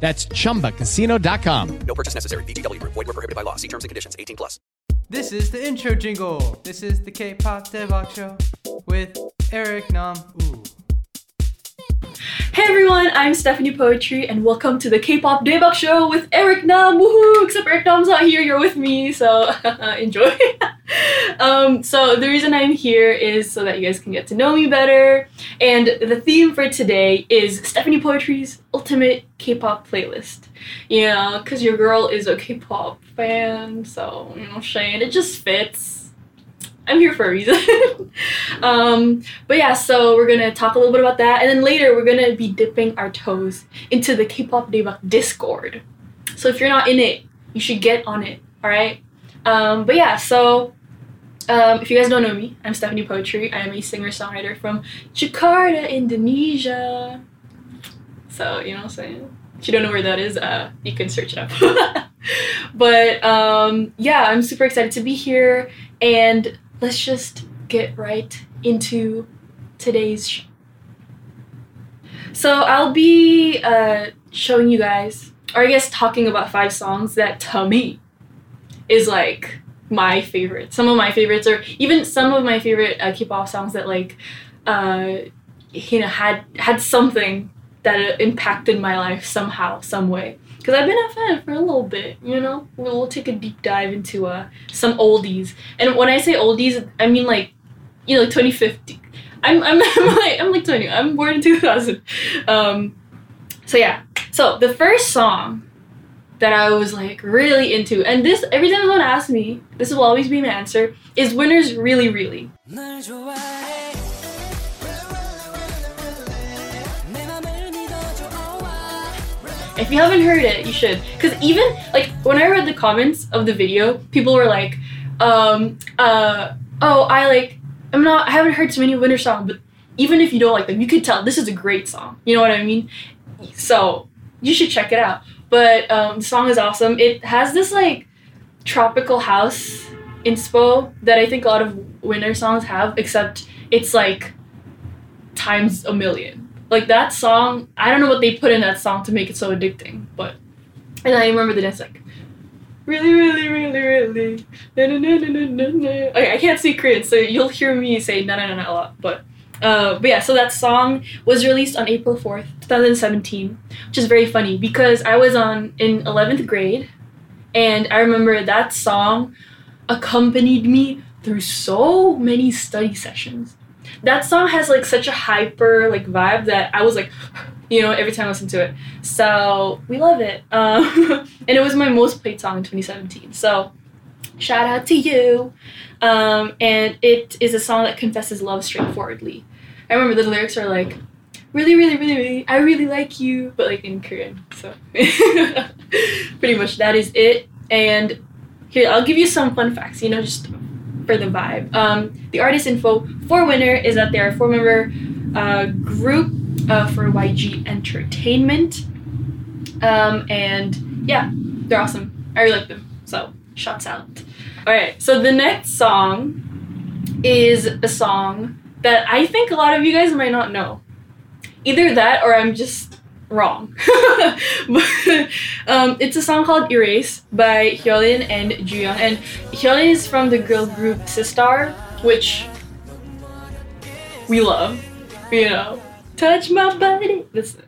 That's chumbacasino.com. No purchase necessary. VGW Group. Void were prohibited by law. See terms and conditions. 18 plus. This is the intro jingle. This is the K-pop Daebak show with Eric Nam. Ooh. Hey everyone, I'm Stephanie Poetri, and welcome to the K-pop Daebak Show with Eric Nam. Woohoo! Except Eric Nam's not here. You're with me, so enjoy. um, so the reason I'm here is so that you guys can get to know me better. And the theme for today is Stephanie Poetri's ultimate K-pop playlist. Yeah, because your girl is a K-pop fan, so you know, Shane, it just fits. I'm here for a reason. um, but yeah, so we're gonna talk a little bit about that, and then later we're gonna be dipping our toes into the K-pop Daebak Discord. So if you're not in it, you should get on it. All right. Um, but yeah, so um, if you guys don't know me, I'm Stephanie Poetri. I am a singer-songwriter from Jakarta, Indonesia. So you know what I'm saying. If you don't know where that is, uh, you can search it up. but um, yeah, I'm super excited to be here and let's just get right into today's sh- so i'll be uh, showing you guys or i guess talking about five songs that to me is like my favorite. Some of my favorites or even some of my favorite uh, k-pop songs that like uh, you know had had something that impacted my life somehow some way because I've been a fan for a little bit, you know. We'll, take a deep dive into uh, some oldies, and when I say oldies, I mean like, you know, like 2050. I'm I'm I'm like I'm like 20. I'm born in 2000. Um, so yeah. So the first song that I was like really into, and this every time someone asks me, this will always be my answer, is "Winners Really Really." If you haven't heard it, you should. Because even, like, when I read the comments of the video, people were like, um, uh, oh, I like, I'm not, I haven't heard too many Winner songs, but even if you don't like them, you could tell this is a great song. You know what I mean? So, you should check it out. But um, the song is awesome. It has this, like, tropical house inspo that I think a lot of Winner songs have, except it's, like, times a million like that song i don't know what they put in that song to make it so addicting but and i remember the dance like really really really really na, na, na, na, na, na. Okay, i can't see korean so you'll hear me say na na na, na a lot but uh, but yeah, so that song was released on April 4th, 2017, which is very funny because I was on in 11th grade and I remember that song accompanied me through so many study sessions that song has like such a hyper like vibe that I was like, you know, every time I listen to it. So we love it. Um, and it was my most played song in 2017. So shout out to you. Um, and it is a song that confesses love straightforwardly. I remember the lyrics are like, really, really, really, really, I really like you, but like in Korean. So pretty much that is it. And here, I'll give you some fun facts, you know, just for the vibe. Um, the artist info for Winner is that they're a four member uh, group uh, for YG Entertainment. Um, and yeah, they're awesome. I really like them. So, shots out. Alright, so the next song is a song that I think a lot of you guys might not know. Either that or I'm just wrong. but, um, it's a song called Erase by Hyolyn and Jooyoung. And Hyolyn is from the girl group Sistar, which we love. You know, touch my body. Listen,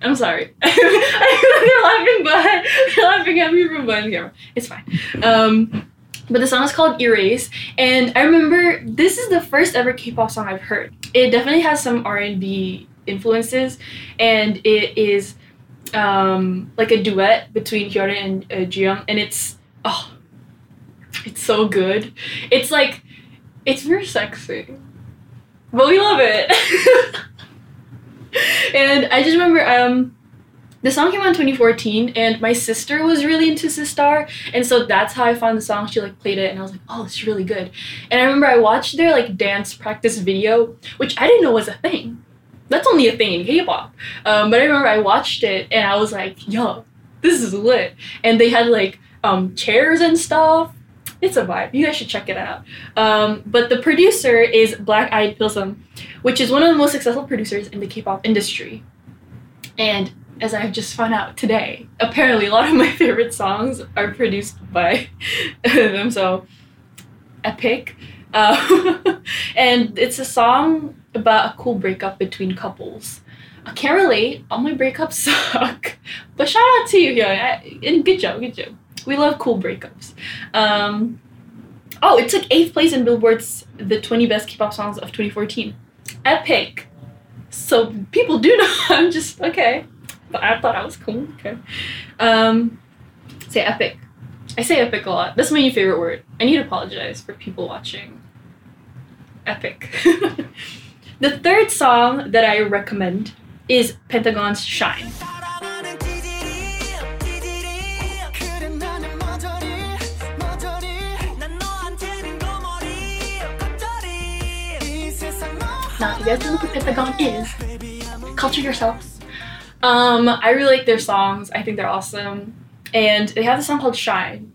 I'm sorry. you're laughing, but you're laughing at me from behind the camera. It's fine. Um, but the song is called Erase, and I remember this is the first ever K-pop song I've heard. It definitely has some R&B influences, and it is um, like a duet between Hyolyn and uh, Jooyoung, and it's oh, it's so good. It's like it's very sexy, but we love it. and I just remember um, the song came out in 2014 and my sister was really into Sistar and so that's how I found the song she like played it and I was like oh it's really good and I remember I watched their like dance practice video which I didn't know was a thing that's only a thing in K-pop. Um, but I remember I watched it and I was like yo this is lit. And they had like um, chairs and stuff. It's a vibe. You guys should check it out. Um, but the producer is Black Eyed Pilseung which is one of the most successful producers in the K-pop industry. And as I've just found out today, apparently a lot of my favorite songs are produced by them. So, epic. Uh, and it's a song about a cool breakup between couples. I can't relate. All my breakups suck. But shout out to you, yeah. And good job, good job. We love cool breakups. Um, oh, it took eighth place in Billboard's The 20 Best K-pop Songs of 2014. Epic. So people do know. I'm just okay. But I thought I was cool. Okay. Um, say epic. I say epic a lot. That's my new favorite word. I need to apologize for people watching. Epic. The third song that I recommend is Pentagon's Shine. Now, you guys know who Pentagon is. Culture yourselves. Um, I really like their songs. I think they're awesome. And they have a song called Shine.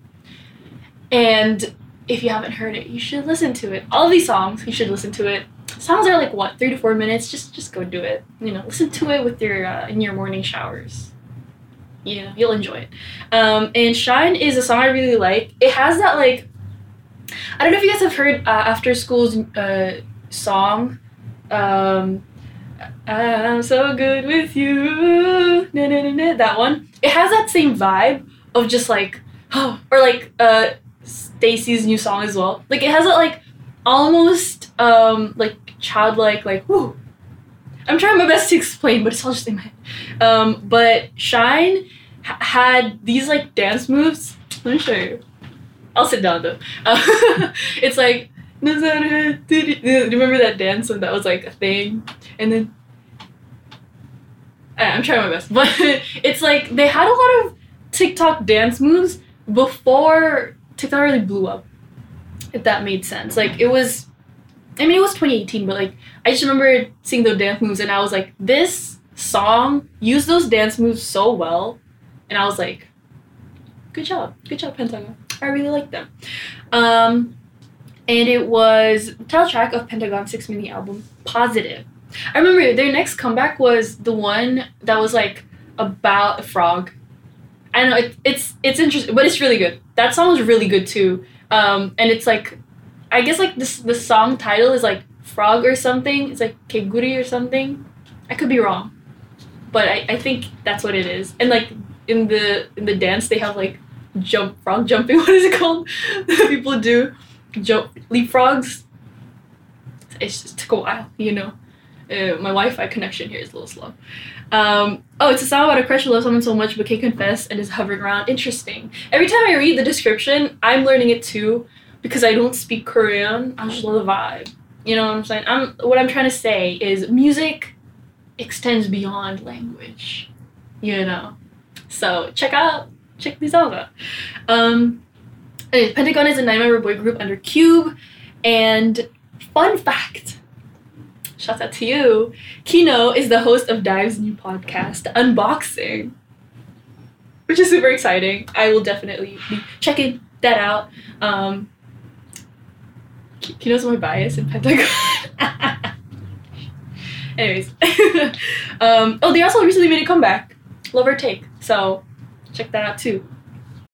And if you haven't heard it, you should listen to it. All these songs, you should listen to it. Songs are like what, three to four minutes. Just just go do it. You know, listen to it with your uh, in your morning showers. Yeah, you'll enjoy it. Um, and Shine is a song I really like. It has that like, I don't know if you guys have heard uh, After School's uh, song. Um, I'm so good with you. Na, na, na, that one. It has that same vibe of just like, oh, or like uh, STAYC's new song as well. Like it has that like almost um like childlike like whoo. I'm trying my best to explain, but it's all just in my head. Um, but Shine h- had these like dance moves. Let me show you. I'll sit down though. Uh, it's like do you remember that dance when that was like a thing? And then I'm trying my best, but it's like they had a lot of TikTok dance moves before TikTok really blew up. If that made sense, like it was. I mean, it was 2018, but like I just remember seeing those dance moves, and I was like, this song used those dance moves so well, and I was like, good job, good job, Pentagon. I really like them. Um, and it was title track of Pentagon's six mini album, Positive. I remember their next comeback was the one that was like about a frog. I know it, it's it's interesting, but it's really good. That song was really good too. Um, and it's like, I guess like this the song title is like frog or something. It's like keguri or something. I could be wrong, but I, I think that's what it is. And like in the in the dance they have like jump frog jumping. What is it called? People do jump leapfrogs. It just took a while, you know. Uh, my Wi-Fi connection here is a little slow. Um, oh, it's a song about a crush who loves someone so much but can't confess and is hovering around. Interesting. Every time I read the description, I'm learning it too because I don't speak Korean. I just love the vibe. You know what I'm saying? I'm what I'm trying to say is music extends beyond language. You know. So check out check these out. Um, anyways, Pentagon is a nine-member boy group under Cube, and fun fact. Shout out to you. Kino is the host of Dive's new podcast, Unboxing, which is super exciting. I will definitely be checking that out. Um, Ki- Kino's my bias in Pentagon. Anyways, um, oh, they also recently made a comeback, Love or Take. So check that out too.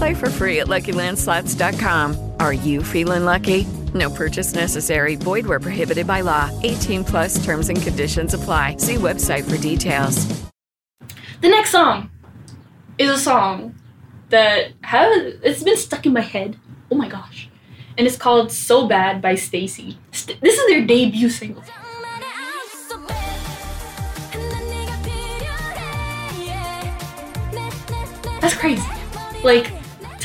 Play for free at LuckyLandSlots.com. Are you feeling lucky? No purchase necessary. Void where prohibited by law. 18 plus terms and conditions apply. See website for details. The next song is a song that have it's been stuck in my head. Oh my gosh. And it's called So Bad by STAYC. St- this is their debut single. That's crazy. Like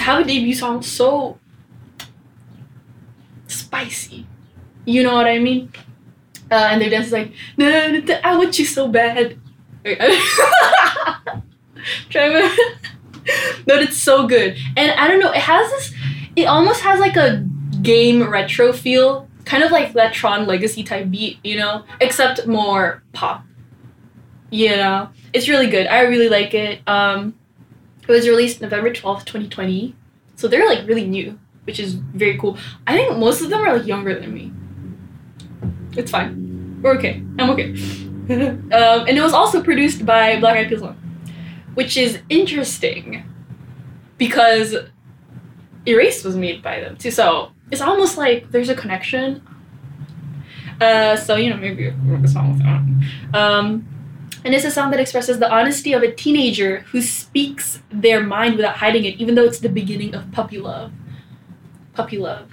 have a debut song so spicy. You know what I mean? Uh, and their dance is like, I want you so bad. To- but it's so good. And I don't know, it has this it almost has like a game retro feel, kind of like that Tron Legacy type beat, you know, except more pop. You know, it's really good. I really like it. Um, it was released November twelfth, twenty twenty, so they're like really new, which is very cool. I think most of them are like younger than me. It's fine. We're okay. I'm okay. um, and it was also produced by Black Eyed Pilseung, which is interesting because Erase was made by them too. So it's almost like there's a connection. Uh, so you know maybe a song with them. Um, and it's a song that expresses the honesty of a teenager who speaks their mind without hiding it, even though it's the beginning of puppy love. Puppy love.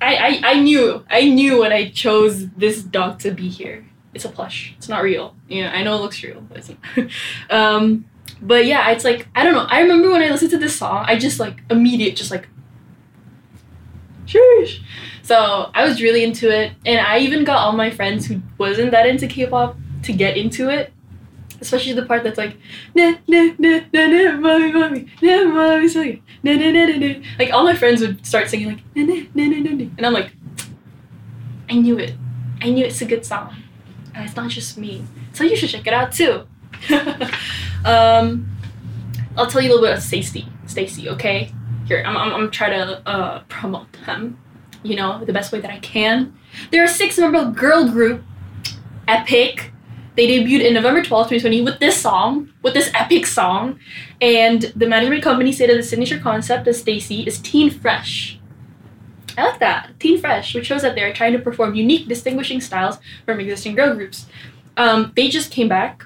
I, I, I knew I knew when I chose this dog to be here. It's a plush. It's not real. Yeah, I know it looks real, but it's not. um, but yeah, it's like I don't know. I remember when I listened to this song, I just like immediate, just like, sheesh. So I was really into it, and I even got all my friends who wasn't that into K-pop to get into it. Especially the part that's like, na na na na na mommy mommy na mommy sorry na na na na na. Like all my friends would start singing like na na na na na na, and I'm like, I knew it, I knew it's a good song, and it's not just me. So you should check it out too. um, I'll tell you a little bit of STAYC. STAYC, okay? Here, I'm, I'm, I'm trying to uh, promote them, you know, the best way that I can. They're a six member girl group, Epic. They debuted in November 12th, 2020 with this song, with this epic song. And the management company stated the signature concept of STAYC is teen fresh. I like that. Teen fresh, which shows that they're trying to perform unique, distinguishing styles from existing girl groups. Um, they just came back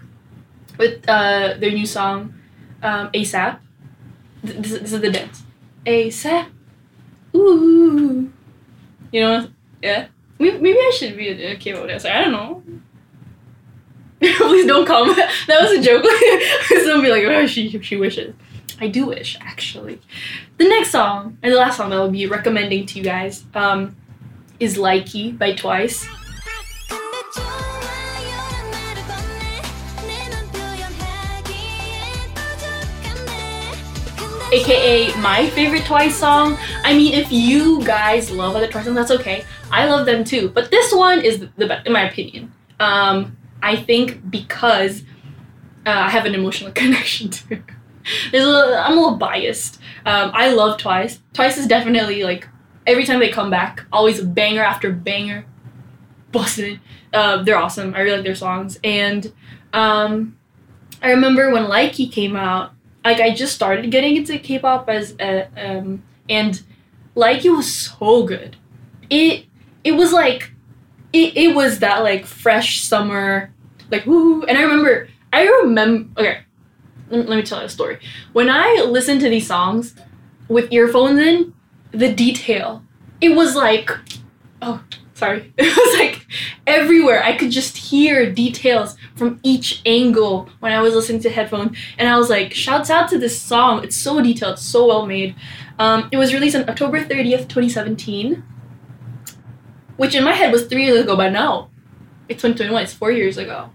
with uh, their new song, um, ASAP. This, this is the dance. ASAP. Ooh. You know? Yeah. Maybe, maybe I should be a, a K-pop dancer. I don't know. Please don't comment. That was a joke. Someone be like, oh, she, she wishes. I do wish, actually. The next song, and the last song that I'll be recommending to you guys, um, is Likey by Twice. aka my favorite Twice song. I mean, if you guys love other Twice songs, that's okay. I love them too, but this one is the best, in my opinion. Um, I think because uh, I have an emotional connection to. There's a little, I'm a little biased. Um, I love Twice. Twice is definitely like every time they come back, always banger after banger. Busted. Uh, they're awesome. I really like their songs. And um, I remember when Likey came out, like I just started getting into K-pop as a, um, and Likey was so good. It it was like it, it was that like fresh summer like woo and I remember I remember okay let me tell you a story. When I listened to these songs with earphones in, the detail, it was like, oh, sorry. It was like everywhere. I could just hear details from each angle when I was listening to headphones. And I was like, shouts out to this song. It's so detailed, so well made. Um, it was released on October 30th, 2017, which in my head was three years ago, but no, it's 2021. It's four years ago.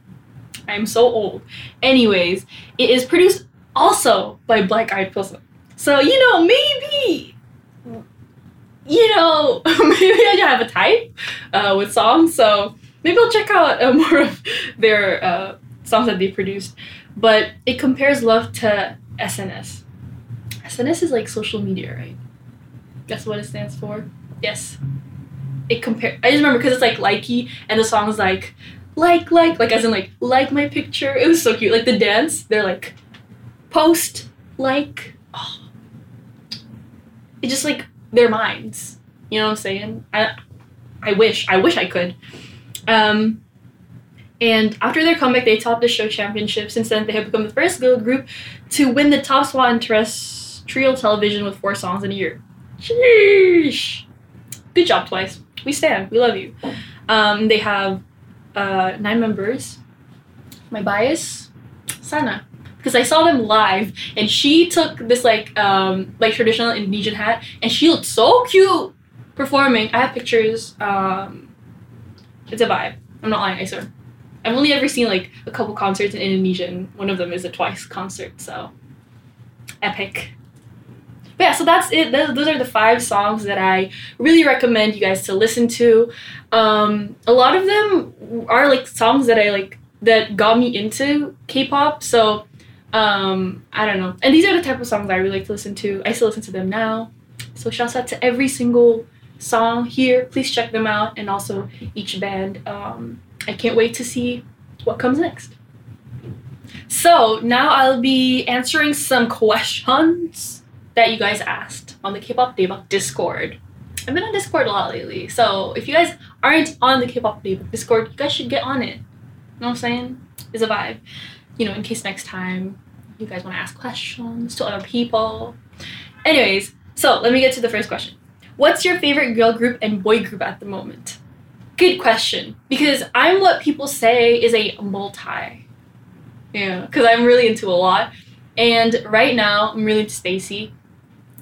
I'm so old. Anyways, it is produced also by Black Eyed Pilseung. So you know, maybe, you know, maybe I have a type uh, with songs. So maybe I'll check out uh, more of their uh, songs that they produced. But it compares love to SNS. SNS is like social media, right? That's what it stands for. Yes. It compare. I just remember because it's like likey, and the song's like, like, like, like as in like, like my picture. It was so cute. Like the dance, they're like, post, like, oh. It just like their minds. You know what I'm saying? I, I wish, I wish I could. Um, and after their comeback, they topped the show championship. Since then, they have become the first girl group to win the top spot in terrestrial television with four songs in a year. Sheesh. Good job, Twice. We stand. We love you. Um, they have uh, nine members. My bias, Sana, because I saw them live, and she took this like um, like traditional Indonesian hat, and she looked so cute performing. I have pictures. Um, it's a vibe. I'm not lying. I swear. I've only ever seen like a couple concerts in Indonesia, and one of them is a Twice concert. So epic. But yeah, so that's it. Th- those are the five songs that I really recommend you guys to listen to. Um, a lot of them are like songs that I like that got me into K-pop. So um, I don't know. And these are the type of songs I really like to listen to. I still listen to them now. So shouts out to every single song here. Please check them out, and also each band. Um, I can't wait to see what comes next. So now I'll be answering some questions that you guys asked on the K-pop Daebak Discord. I've been on Discord a lot lately, so if you guys aren't on the K-pop Daebak Discord, you guys should get on it. You know what I'm saying? It's a vibe. You know, in case next time you guys want to ask questions to other people. Anyways, so let me get to the first question. What's your favorite girl group and boy group at the moment? Good question. Because I'm what people say is a multi. Yeah, because I'm really into a lot. And right now, I'm really into STAYC.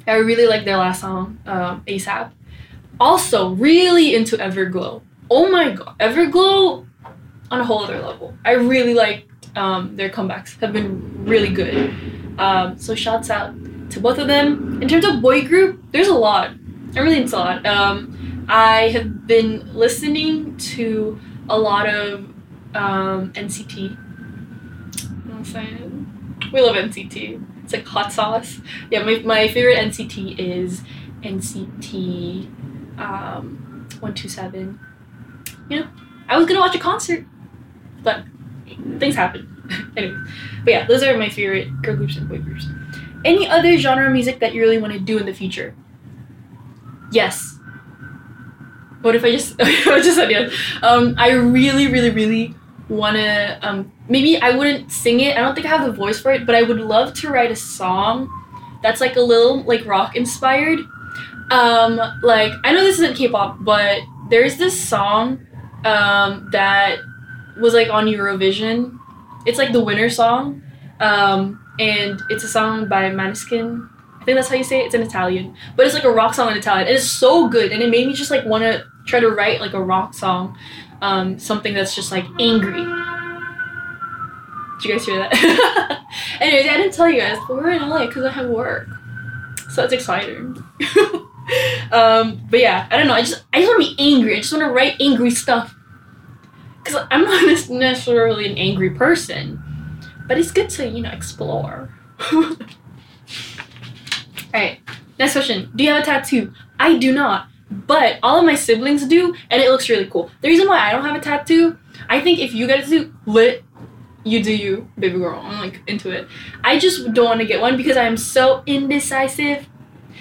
I really like their last song, um, ASAP. Also, really into Everglow. Oh my god, Everglow on a whole other level. I really like um, their comebacks, have been really good. Um, so, shouts out to both of them. In terms of boy group, there's a lot. I'm really into a lot. Um, I have been listening to a lot of um, NCT. We love NCT. It's like hot sauce. Yeah, my, my favorite NCT is NCT um, 127. You know, I was gonna watch a concert, but things happen. anyway, but yeah, those are my favorite girl groups and boy groups. Any other genre of music that you really want to do in the future? Yes. What if I just I just said yes? Um, I really, really, really wanna um maybe I wouldn't sing it. I don't think I have the voice for it, but I would love to write a song that's like a little like rock inspired. Um, like I know this isn't K-pop, but there's this song um that was like on Eurovision. It's like the winner song. Um, and it's a song by Maneskin. I think that's how you say it. It's in Italian, but it's like a rock song in Italian, and it's so good. And it made me just like want to try to write like a rock song, um, something that's just like angry. Did you guys hear that? Anyways, I didn't tell you guys, but we're in LA because I have work, so that's exciting. um, but yeah, I don't know. I just I just want to be angry. I just want to write angry stuff because I'm not necessarily an angry person, but it's good to you know explore. Alright, next question. Do you have a tattoo? I do not, but all of my siblings do, and it looks really cool. The reason why I don't have a tattoo, I think if you get a tattoo, lit, you do you, baby girl. I'm like into it. I just don't want to get one because I am so indecisive.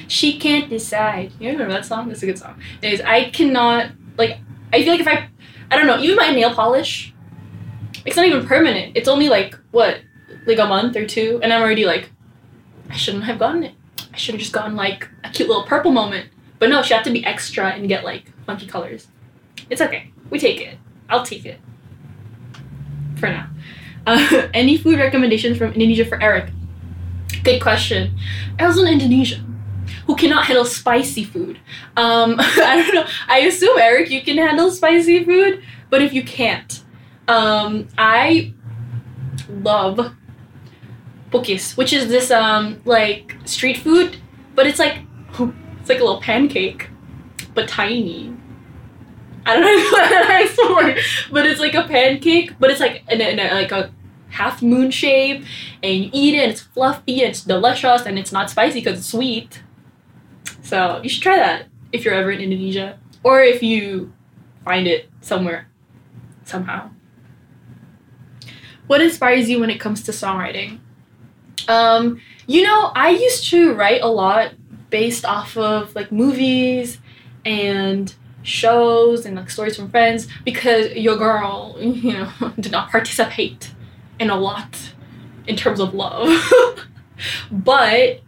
She can't decide. You remember that song? That's a good song. Anyways, I cannot like. I feel like if I, I don't know. Even my nail polish, it's not even permanent. It's only like what, like a month or two, and I'm already like, I shouldn't have gotten it. I should have just gotten like a cute little purple moment. But no, she had to be extra and get like funky colors. It's okay. We take it. I'll take it. For now. Uh, any food recommendations from Indonesia for Eric? Good question. I was an Indonesian who cannot handle spicy food, um, I don't know. I assume Eric, you can handle spicy food, but if you can't, um, I love pukis, which is this um like street food, but it's like it's like a little pancake, but tiny. I don't know how to explain, but it's like a pancake, but it's like in a, in a, like a half moon shape, and you eat it, and it's fluffy, and it's delicious, and it's not spicy because it's sweet. So you should try that if you're ever in Indonesia, or if you find it somewhere, somehow. What inspires you when it comes to songwriting? Um, you know, I used to write a lot based off of like movies and shows and like stories from friends because your girl, you know, did not participate in a lot in terms of love. but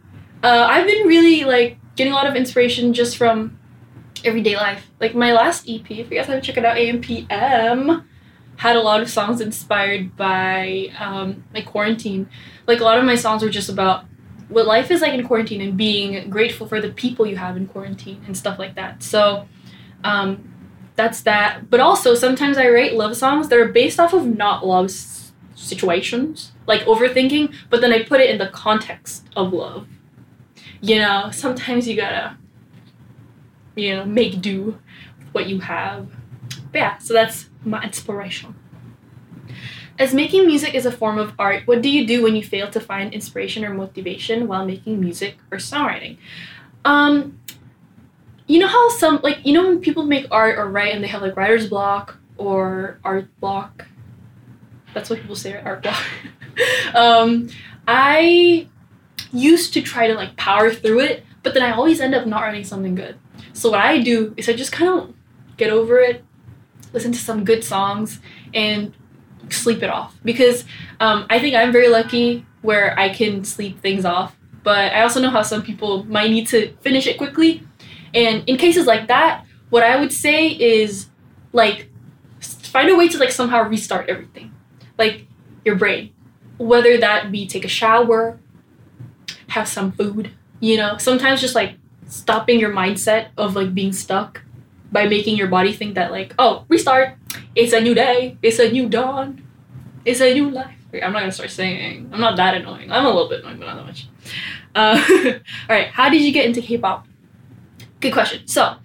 uh, I've been really like getting a lot of inspiration just from everyday life. Like my last EP, if you guys haven't checked it out, AMPM had a lot of songs inspired by um, like quarantine. Like a lot of my songs were just about what life is like in quarantine and being grateful for the people you have in quarantine and stuff like that. So um, that's that. But also sometimes I write love songs that are based off of not love s- situations, like overthinking, but then I put it in the context of love. You know, sometimes you gotta, you know, make do with what you have. But yeah, so that's my inspiration. As making music is a form of art, what do you do when you fail to find inspiration or motivation while making music or songwriting? Um, you know how some like you know when people make art or write and they have like writer's block or art block. That's what people say, art block. um, I used to try to like power through it, but then I always end up not writing something good. So what I do is I just kind of get over it, listen to some good songs, and sleep it off because um, I think I'm very lucky where I can sleep things off. But I also know how some people might need to finish it quickly. And in cases like that, what I would say is like find a way to like somehow restart everything. Like your brain. Whether that be take a shower, have some food, you know, sometimes just like stopping your mindset of like being stuck by making your body think that like, oh, restart. It's a new day. It's a new dawn. It's a new life. I'm not gonna start singing. I'm not that annoying. I'm a little bit annoying, but not that much. Uh, all right. How did you get into K-pop? Good question. So,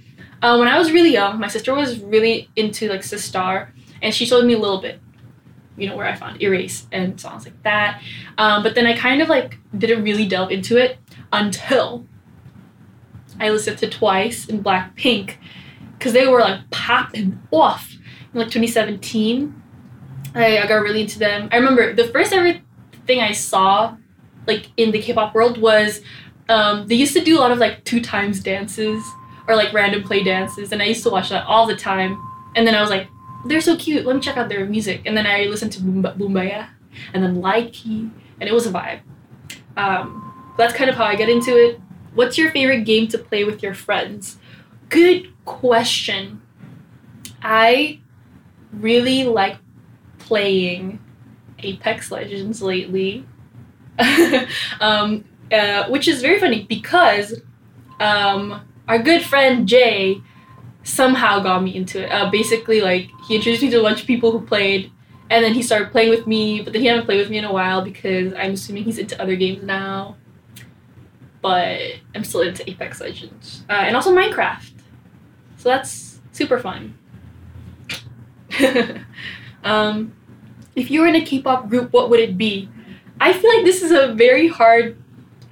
uh, when I was really young, my sister was really into like Sistar, and she showed me a little bit. You know where I found Erase and songs like that. Um, but then I kind of like didn't really delve into it until I listened to Twice and Blackpink because they were like popping off like 2017. I, I got really into them. I remember the first ever thing I saw like in the K-pop world was um, they used to do a lot of like two times dances or like random play dances, and I used to watch that all the time. And then I was like, they're so cute. Let me check out their music. And then I listened to Boomba- Boombayah and then Likey, and it was a vibe. Um, that's kind of how I get into it. What's your favorite game to play with your friends? Good question. I really like playing Apex Legends lately, um, uh, which is very funny because um, our good friend Jay somehow got me into it. Uh, basically, like he introduced me to a bunch of people who played, and then he started playing with me. But then he hadn't played with me in a while because I'm assuming he's into other games now. But I'm still into Apex Legends uh, and also Minecraft, so that's super fun. um, if you were in a K-pop group, what would it be? I feel like this is a very hard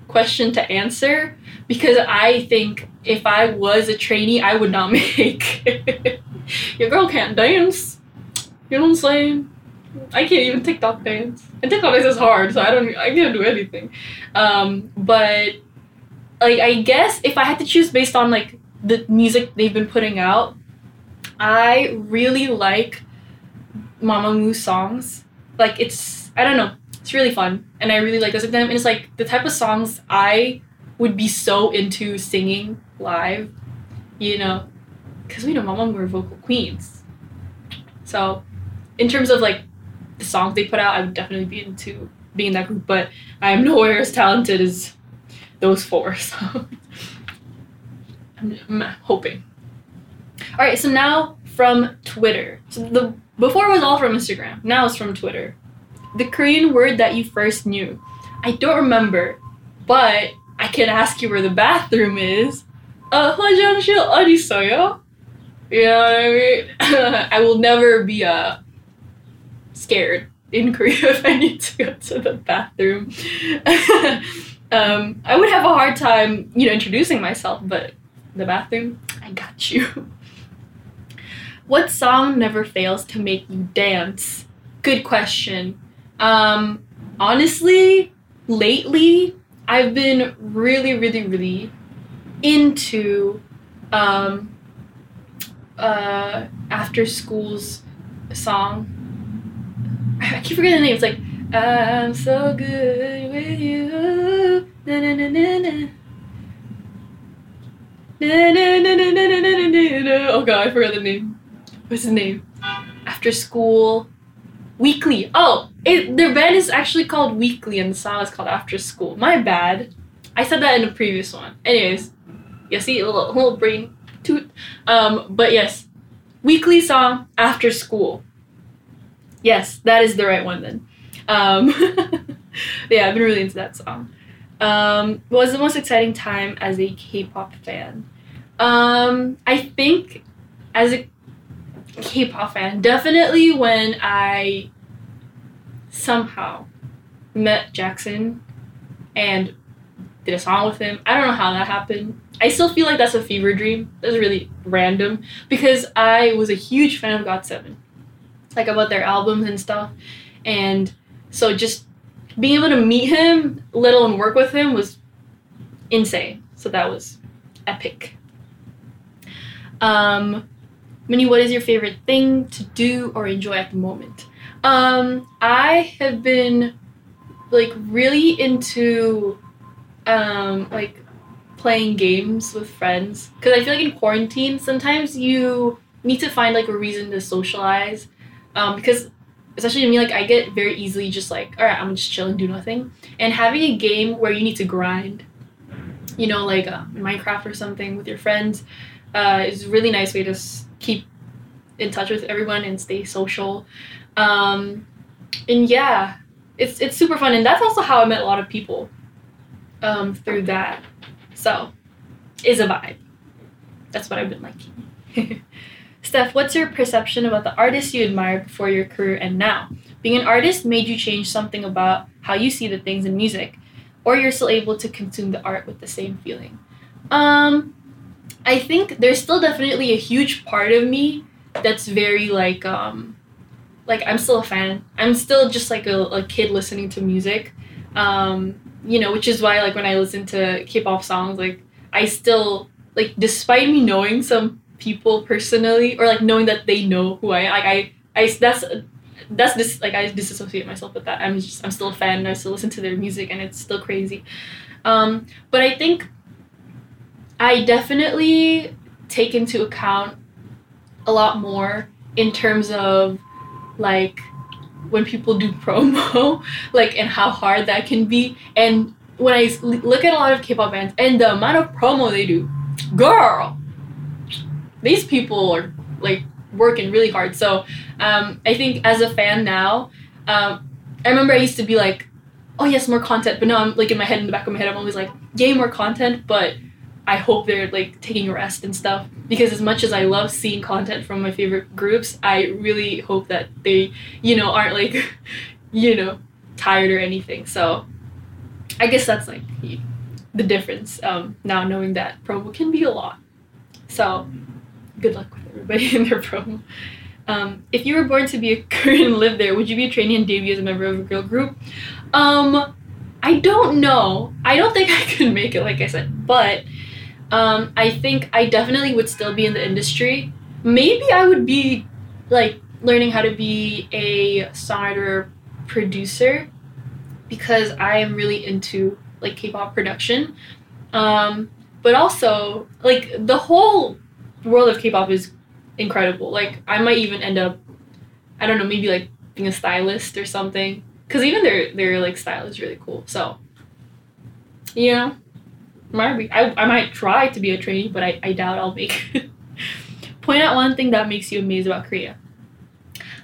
question to answer because I think if I was a trainee, I would not make. Your girl can't dance. You know what I'm saying? I can't even TikTok dance, and TikTok dance is hard, so I don't. I can't do anything. Um, but like, I guess if I had to choose based on like the music they've been putting out, I really like Mamamoo songs. Like it's I don't know, it's really fun, and I really like listening to them. And it's like the type of songs I would be so into singing live, you know, because we know Mamamoo are vocal queens. So, in terms of like the songs they put out, I would definitely be into being in that group. But I am nowhere as talented as those four. So, I'm, I'm hoping. All right, so now from Twitter. So the before it was all from Instagram. Now it's from Twitter. The Korean word that you first knew. I don't remember, but I can ask you where the bathroom is. Uh, 화장실 어디 있어요? You know what I mean? I will never be uh scared in Korea if I need to go to the bathroom. um, I would have a hard time, you know, introducing myself, but the bathroom, I got you. what song never fails to make you dance? Good question. Um, honestly, lately, I've been really, really, really into um, uh, after school's song. I keep forgetting the name. It's like I'm so good with you. Na na na na na. Oh god, I forgot the name. What's his name? After school. Weekly. Oh, it, their band is actually called Weekly and the song is called After School. My bad. I said that in the previous one. Anyways, you see a little, little brain toot. Um, but yes, Weekly song After School. Yes, that is the right one then. Um, yeah, I've been really into that song. Um, what was the most exciting time as a K-pop fan? Um, I think as a K-pop fan, definitely when I somehow met Jackson and did a song with him. I don't know how that happened. I still feel like that's a fever dream. That's really random because I was a huge fan of GOT7, like about their albums and stuff, and so just being able to meet him, let alone work with him, was insane. So that was epic. Um, Minnie, what is your favorite thing to do or enjoy at the moment? Um, I have been like really into um like playing games with friends. Because I feel like in quarantine sometimes you need to find like a reason to socialize. Um because especially me like I get very easily just like all right I'm just chilling do nothing. And having a game where you need to grind you know like uh, Minecraft or something with your friends uh, is a really nice way to s- keep in touch with everyone and stay social um and yeah it's it's super fun and that's also how I met a lot of people um, through that. So, is a vibe. That's what I've been liking. Steph, what's your perception about the artists you admired before your career and now? Being an artist made you change something about how you see the things in music, or you're still able to consume the art with the same feeling? Um, I think there's still definitely a huge part of me that's very like um, like I'm still a fan. I'm still just like a, a kid listening to music. Um, you know, which is why like when I listen to K-pop songs, like I still like despite me knowing some people personally or like knowing that they know who I am, like I I that's that's this like I disassociate myself with that. I'm just I'm still a fan I still listen to their music and it's still crazy. Um, but I think I definitely take into account a lot more in terms of like when people do promo, like and how hard that can be. And when I look at a lot of K-pop bands and the amount of promo they do, girl, these people are like working really hard. So um, I think as a fan now, um, I remember I used to be like, oh yes, more content. But now I'm like in my head, in the back of my head, I'm always like, yay, more content. But I hope they're like taking a rest and stuff because as much as I love seeing content from my favorite groups, I really hope that they, you know, aren't like, you know, tired or anything. So I guess that's like the difference um, now knowing that promo can be a lot. So good luck with everybody in their promo. Um, if you were born to be a Korean and live there, would you be a trainee and debut as a member of a girl group? Um, I don't know. I don't think I could make it, like I said, but um, I think I definitely would still be in the industry. Maybe I would be like learning how to be a songwriter producer because I am really into like K-pop production. Um, but also like the whole world of K-pop is incredible. Like I might even end up, I don't know, maybe like being a stylist or something. Cause even their their like style is really cool. So, you know, might be, I, I might try to be a trainee, but I, I doubt I'll make it. Point out one thing that makes you amazed about Korea.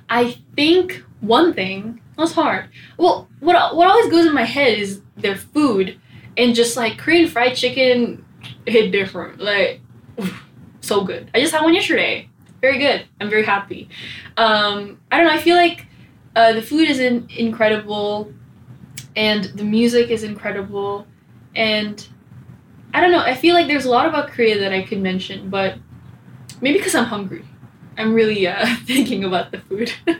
I think one thing that's hard. Well, what what always goes in my head is their food, and just like Korean fried chicken hit different. Like so good. I just had one yesterday. Very good. I'm very happy. Um, I don't know. I feel like uh, the food is in- incredible, and the music is incredible, and I don't know. I feel like there's a lot about Korea that I could mention, but maybe because I'm hungry, I'm really uh, thinking about the food. All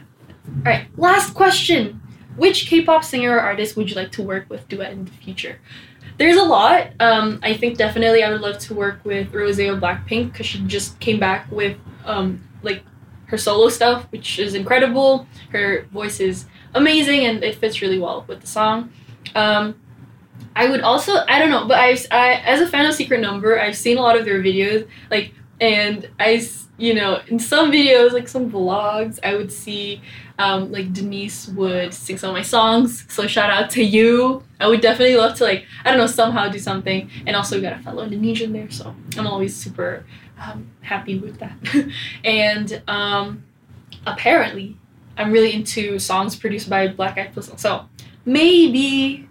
right, last question: Which K-pop singer or artist would you like to work with duet in the future? There's a lot. Um, I think definitely I would love to work with Rose of Blackpink because she just came back with um, like her solo stuff, which is incredible. Her voice is amazing and it fits really well with the song. Um, I would also I don't know, but I've I, as a fan of Secret Number, I've seen a lot of their videos, like and I you know in some videos like some vlogs I would see um, like Denise would sing some of my songs. So shout out to you. I would definitely love to like I don't know somehow do something, and also we got a fellow Indonesian there, so I'm always super um, happy with that. and um, apparently, I'm really into songs produced by Black Eyed Pilseung. So maybe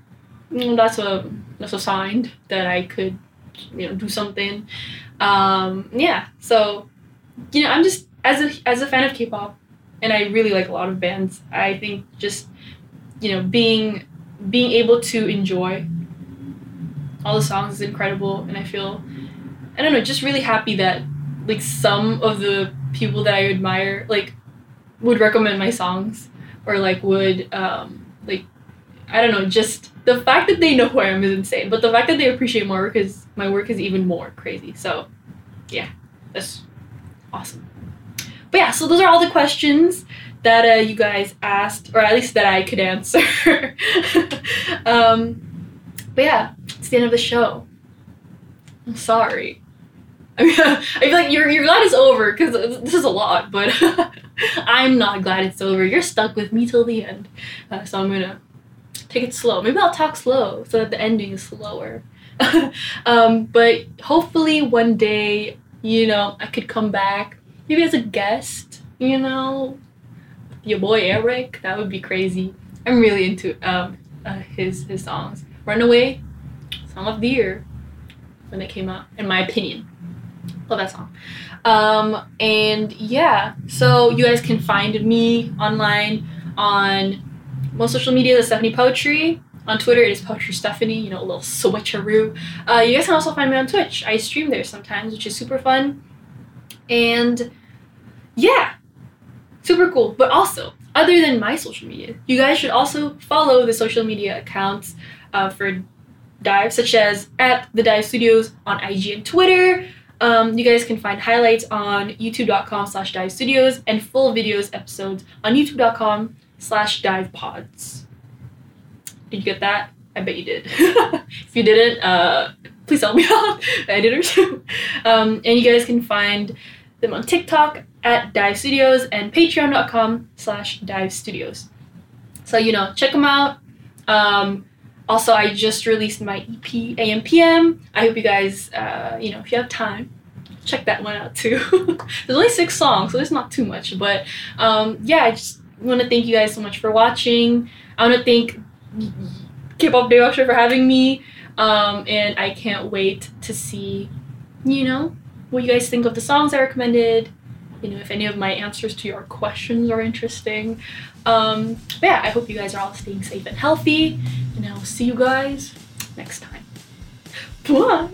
that's a that's a sign that I could you know do something. Um, yeah. So you know, I'm just as a as a fan of K-pop, and I really like a lot of bands. I think just you know being being able to enjoy all the songs is incredible, and I feel I don't know, just really happy that like some of the people that I admire like would recommend my songs or like would um like I don't know, just the fact that they know who I am is insane. But the fact that they appreciate my work is my work is even more crazy. So yeah, that's awesome. But yeah, so those are all the questions that uh, you guys asked, or at least that I could answer. um, but yeah, it's the end of the show. I'm sorry. I mean, I feel like you're you're glad it's over because this is a lot, but I'm not glad it's over. You're stuck with me till the end, uh, so I'm gonna take it slow. Maybe I'll talk slow so that the ending is slower. um, but hopefully one day, you know, I could come back maybe as a guest. You know, your boy Eric. That would be crazy. I'm really into um, uh, his his songs. Runaway, song of the year when it came out, in my opinion. Love that song. Um, and yeah, so you guys can find me online on most social media, is Stephanie Poetri. On Twitter, it is Poetri Stephanie, you know, a little switcheroo. Uh, you guys can also find me on Twitch. I stream there sometimes, which is super fun. And yeah, super cool. But also, other than my social media, you guys should also follow the social media accounts uh, for Dive, such as at the Dive Studios on IG and Twitter. Um, you guys can find highlights on youtube.com slash dive studios and full videos episodes on youtube.com slash dive pods. Did you get that? I bet you did. if you didn't, uh, please help me out, editors. um, and you guys can find them on TikTok at Dive Studios and patreon.com slash dive studios. So, you know, check them out. Um, also, I just released my EP, AMPM. I hope you guys, uh, you know, if you have time, check that one out too. There's only six songs, so it's not too much. But um, yeah, I just want to thank you guys so much for watching. I want to thank K-pop Daebak Show for having me. Um, and I can't wait to see, you know, what you guys think of the songs I recommended. You know, if any of my answers to your questions are interesting. Um, but yeah, I hope you guys are all staying safe and healthy. And I will see you guys next time. Bye.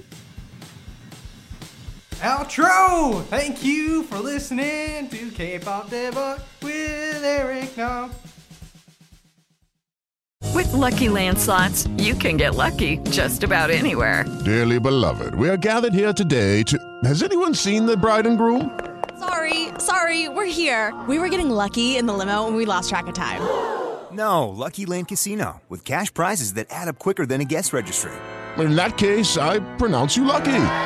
Outro! Thank you for listening to K-pop Daebak with Eric Nam. With Lucky Land slots, you can get lucky just about anywhere. Dearly beloved, we are gathered here today to. Has anyone seen the bride and groom? Sorry, sorry, we're here. We were getting lucky in the limo and we lost track of time. No, Lucky Land Casino, with cash prizes that add up quicker than a guest registry. In that case, I pronounce you lucky.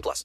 plus.